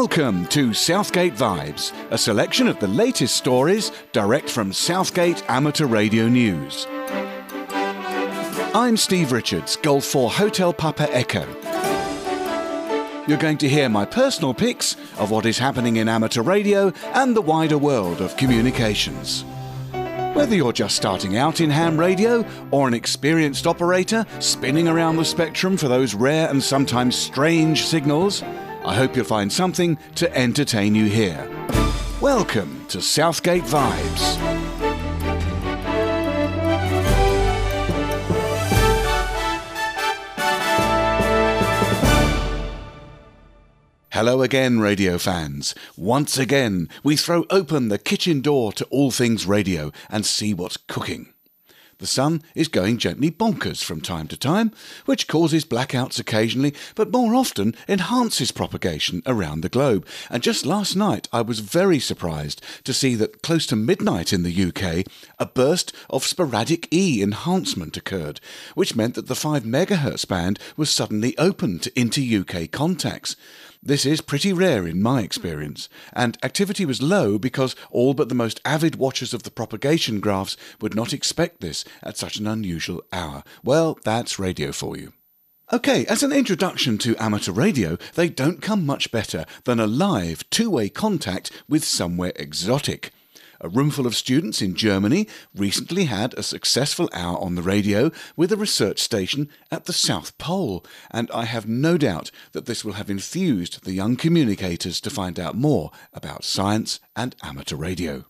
Welcome to Southgate Vibes, a selection of the latest stories direct from Southgate Amateur Radio News. I'm Steve Richards, Golf 4 Hotel Papa Echo. You're going to hear my personal picks of what is happening in amateur radio and the wider world of communications. Whether you're just starting out in ham radio or an experienced operator spinning around the spectrum for those rare and sometimes strange signals, I hope you'll find something to entertain you here. Welcome to Southgate Vibes. Hello again, radio fans. Once again, we throw open the kitchen door to all things radio and see what's cooking. The sun is going gently bonkers from time to time, which causes blackouts occasionally, but more often enhances propagation around the globe. And just last night, I was very surprised to see that close to midnight in the UK, a burst of sporadic E enhancement occurred, which meant that the 5 MHz band was suddenly opened inter UK contacts. This is pretty rare in my experience, and activity was low because all but the most avid watchers of the propagation graphs would not expect this at such an unusual hour. Well, that's radio for you. Okay, as an introduction to amateur radio, they don't come much better than a live two way contact with somewhere exotic. A roomful of students in Germany recently had a successful hour on the radio with a research station at the South Pole, and I have no doubt that this will have infused the young communicators to find out more about science and amateur radio.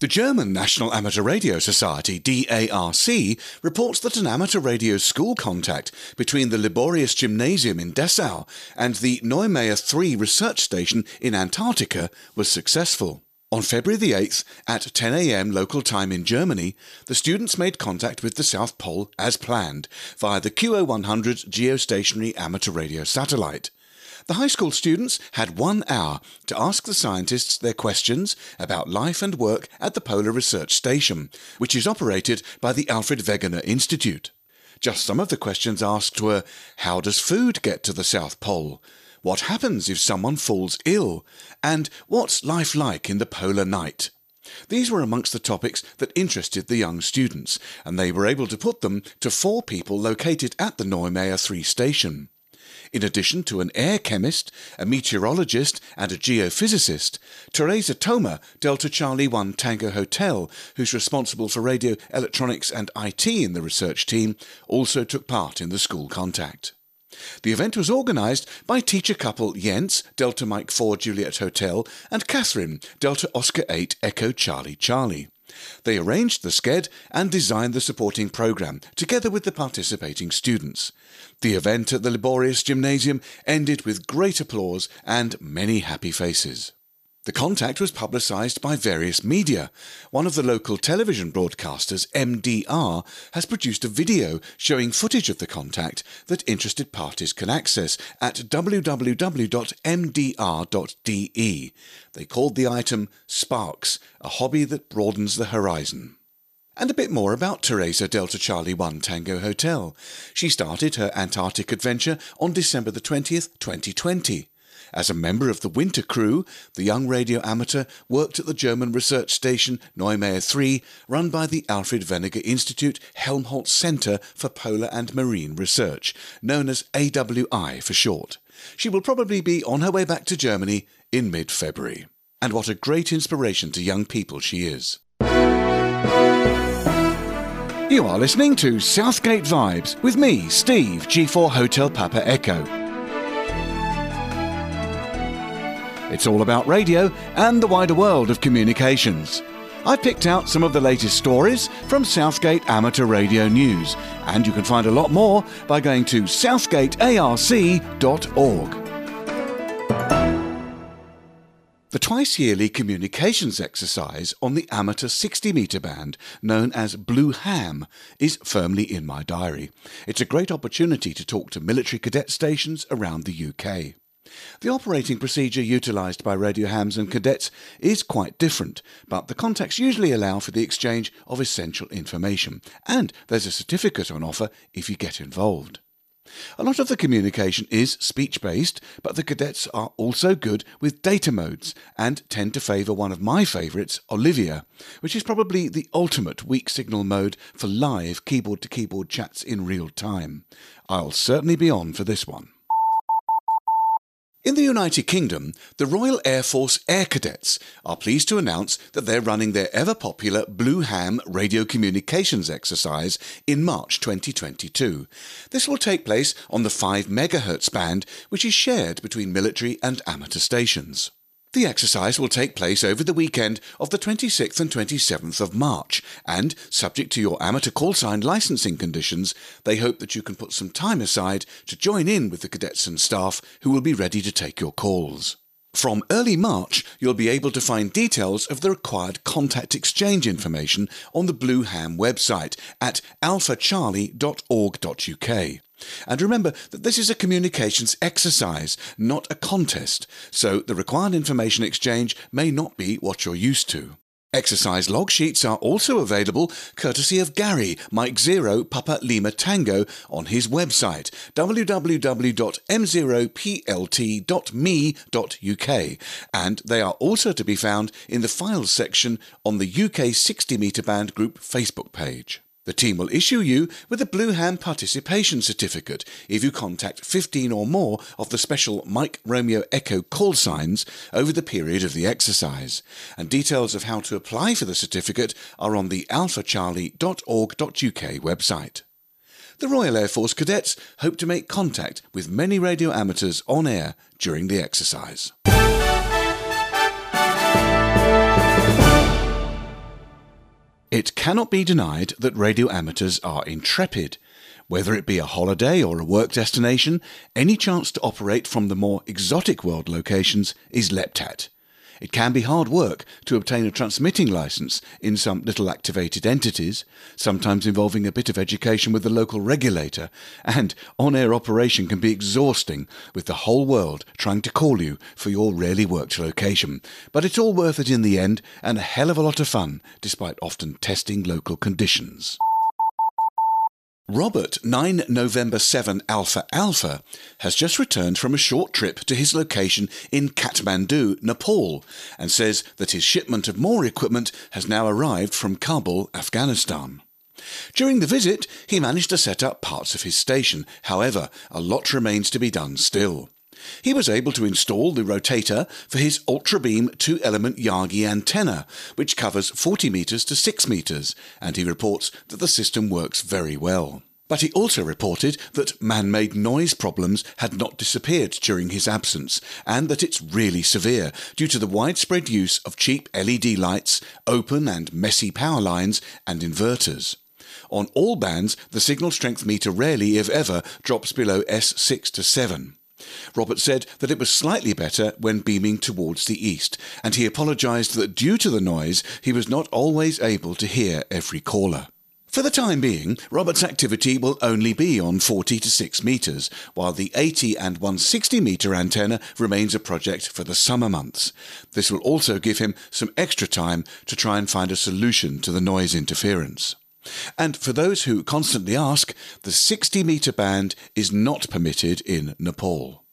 The German National Amateur Radio Society, DARC, reports that an amateur radio school contact between the Liborius Gymnasium in Dessau and the Neumayer 3 research station in Antarctica was successful. On February the 8th, at 10 a.m. local time in Germany, the students made contact with the South Pole as planned via the QO100 geostationary amateur radio satellite. The high school students had one hour to ask the scientists their questions about life and work at the Polar Research Station, which is operated by the Alfred Wegener Institute. Just some of the questions asked were How does food get to the South Pole? What happens if someone falls ill? And what's life like in the polar night? These were amongst the topics that interested the young students, and they were able to put them to four people located at the Neumayer 3 station. In addition to an air chemist, a meteorologist, and a geophysicist, Teresa Thoma, Delta Charlie 1 Tango Hotel, who's responsible for radio, electronics, and IT in the research team, also took part in the school contact. The event was organised by teacher couple Jens, Delta Mike 4 Juliet Hotel, and Catherine, Delta Oscar 8 Echo Charlie Charlie. They arranged the sked and designed the supporting programme, together with the participating students. The event at the Liborius Gymnasium ended with great applause and many happy faces. The contact was publicised by various media. One of the local television broadcasters, MDR, has produced a video showing footage of the contact that interested parties can access at www.mdr.de. They called the item Sparks, a hobby that broadens the horizon. And a bit more about Teresa Delta Charlie 1 Tango Hotel. She started her Antarctic adventure on December the 20th, 2020. As a member of the winter crew, the young radio amateur worked at the German research station Neumayer 3, run by the Alfred Wegener Institute Helmholtz Center for Polar and Marine Research, known as AWI for short. She will probably be on her way back to Germany in mid February. And what a great inspiration to young people she is. You are listening to Southgate Vibes with me, Steve, G4 Hotel Papa Echo. It's all about radio and the wider world of communications. I've picked out some of the latest stories from Southgate Amateur Radio News, and you can find a lot more by going to southgatearc.org. The twice yearly communications exercise on the amateur 60 metre band, known as Blue Ham, is firmly in my diary. It's a great opportunity to talk to military cadet stations around the UK. The operating procedure utilised by radio hams and cadets is quite different, but the contacts usually allow for the exchange of essential information, and there's a certificate on offer if you get involved. A lot of the communication is speech based, but the cadets are also good with data modes and tend to favour one of my favourites, Olivia, which is probably the ultimate weak signal mode for live keyboard to keyboard chats in real time. I'll certainly be on for this one. In the United Kingdom, the Royal Air Force Air Cadets are pleased to announce that they're running their ever popular Blue Ham radio communications exercise in March 2022. This will take place on the 5 MHz band, which is shared between military and amateur stations. The exercise will take place over the weekend of the 26th and 27th of March, and, subject to your amateur call sign licensing conditions, they hope that you can put some time aside to join in with the cadets and staff who will be ready to take your calls. From early March, you'll be able to find details of the required contact exchange information on the Blue Ham website at alphacharlie.org.uk. And remember that this is a communications exercise, not a contest, so the required information exchange may not be what you're used to. Exercise log sheets are also available courtesy of Gary, Mike Zero, Papa Lima Tango on his website www.m0plt.me.uk and they are also to be found in the files section on the UK 60 metre band group Facebook page. The team will issue you with a Blue Ham participation certificate if you contact 15 or more of the special Mike Romeo Echo call signs over the period of the exercise. And details of how to apply for the certificate are on the alphacharlie.org.uk website. The Royal Air Force cadets hope to make contact with many radio amateurs on air during the exercise. It cannot be denied that radio amateurs are intrepid. Whether it be a holiday or a work destination, any chance to operate from the more exotic world locations is leapt at. It can be hard work to obtain a transmitting license in some little activated entities, sometimes involving a bit of education with the local regulator, and on air operation can be exhausting with the whole world trying to call you for your rarely worked location. But it's all worth it in the end and a hell of a lot of fun, despite often testing local conditions. Robert 9 November 7 Alpha Alpha has just returned from a short trip to his location in Kathmandu, Nepal, and says that his shipment of more equipment has now arrived from Kabul, Afghanistan. During the visit, he managed to set up parts of his station. However, a lot remains to be done still. He was able to install the rotator for his Ultra Beam 2 element Yagi antenna, which covers 40 metres to 6 metres, and he reports that the system works very well. But he also reported that man made noise problems had not disappeared during his absence, and that it's really severe due to the widespread use of cheap LED lights, open and messy power lines, and inverters. On all bands, the signal strength meter rarely, if ever, drops below S6 to 7. Robert said that it was slightly better when beaming towards the east, and he apologised that due to the noise he was not always able to hear every caller. For the time being, Robert's activity will only be on 40 to 6 metres, while the 80 and 160 metre antenna remains a project for the summer months. This will also give him some extra time to try and find a solution to the noise interference. And for those who constantly ask, the 60 metre band is not permitted in Nepal.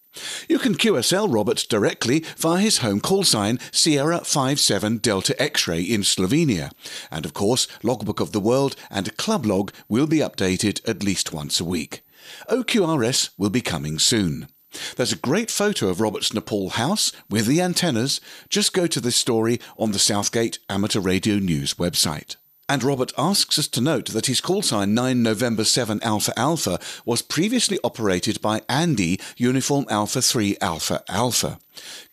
You can QSL Robert directly via his home call sign Sierra 57 Delta X-ray in Slovenia. And of course, Logbook of the World and Club Log will be updated at least once a week. OQRS will be coming soon. There's a great photo of Robert's Nepal house with the antennas. Just go to this story on the Southgate Amateur Radio News website. And Robert asks us to note that his call sign 9 November 7 Alpha Alpha was previously operated by Andy Uniform Alpha 3 Alpha Alpha.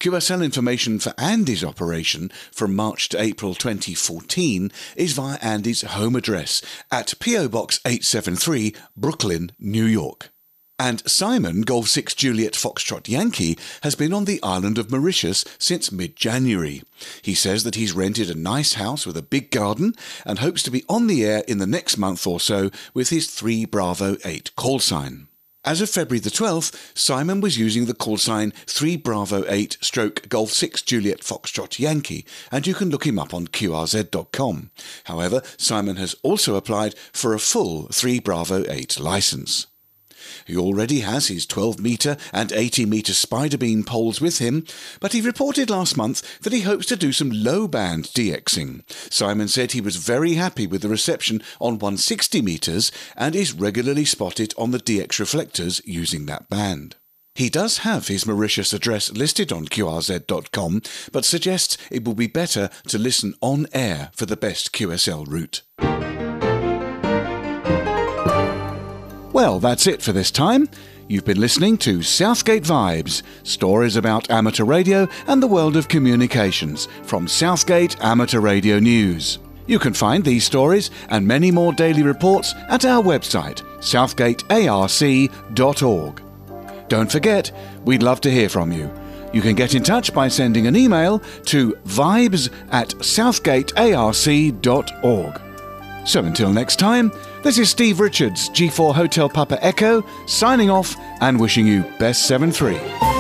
QSL information for Andy's operation from March to April 2014 is via Andy's home address at PO Box 873, Brooklyn, New York. And Simon, Golf 6 Juliet Foxtrot Yankee, has been on the island of Mauritius since mid January. He says that he's rented a nice house with a big garden and hopes to be on the air in the next month or so with his 3 Bravo 8 call sign. As of February the 12th, Simon was using the call sign 3 Bravo 8 stroke Golf 6 Juliet Foxtrot Yankee, and you can look him up on QRZ.com. However, Simon has also applied for a full 3 Bravo 8 license. He already has his 12 metre and 80 metre spider beam poles with him, but he reported last month that he hopes to do some low band DXing. Simon said he was very happy with the reception on 160 metres and is regularly spotted on the DX reflectors using that band. He does have his Mauritius address listed on QRZ.com, but suggests it will be better to listen on air for the best QSL route. Well, that's it for this time. You've been listening to Southgate Vibes, stories about amateur radio and the world of communications from Southgate Amateur Radio News. You can find these stories and many more daily reports at our website, southgatearc.org. Don't forget, we'd love to hear from you. You can get in touch by sending an email to vibes at southgatearc.org. So until next time, this is Steve Richards, G4 Hotel Papa Echo, signing off and wishing you best 7 3.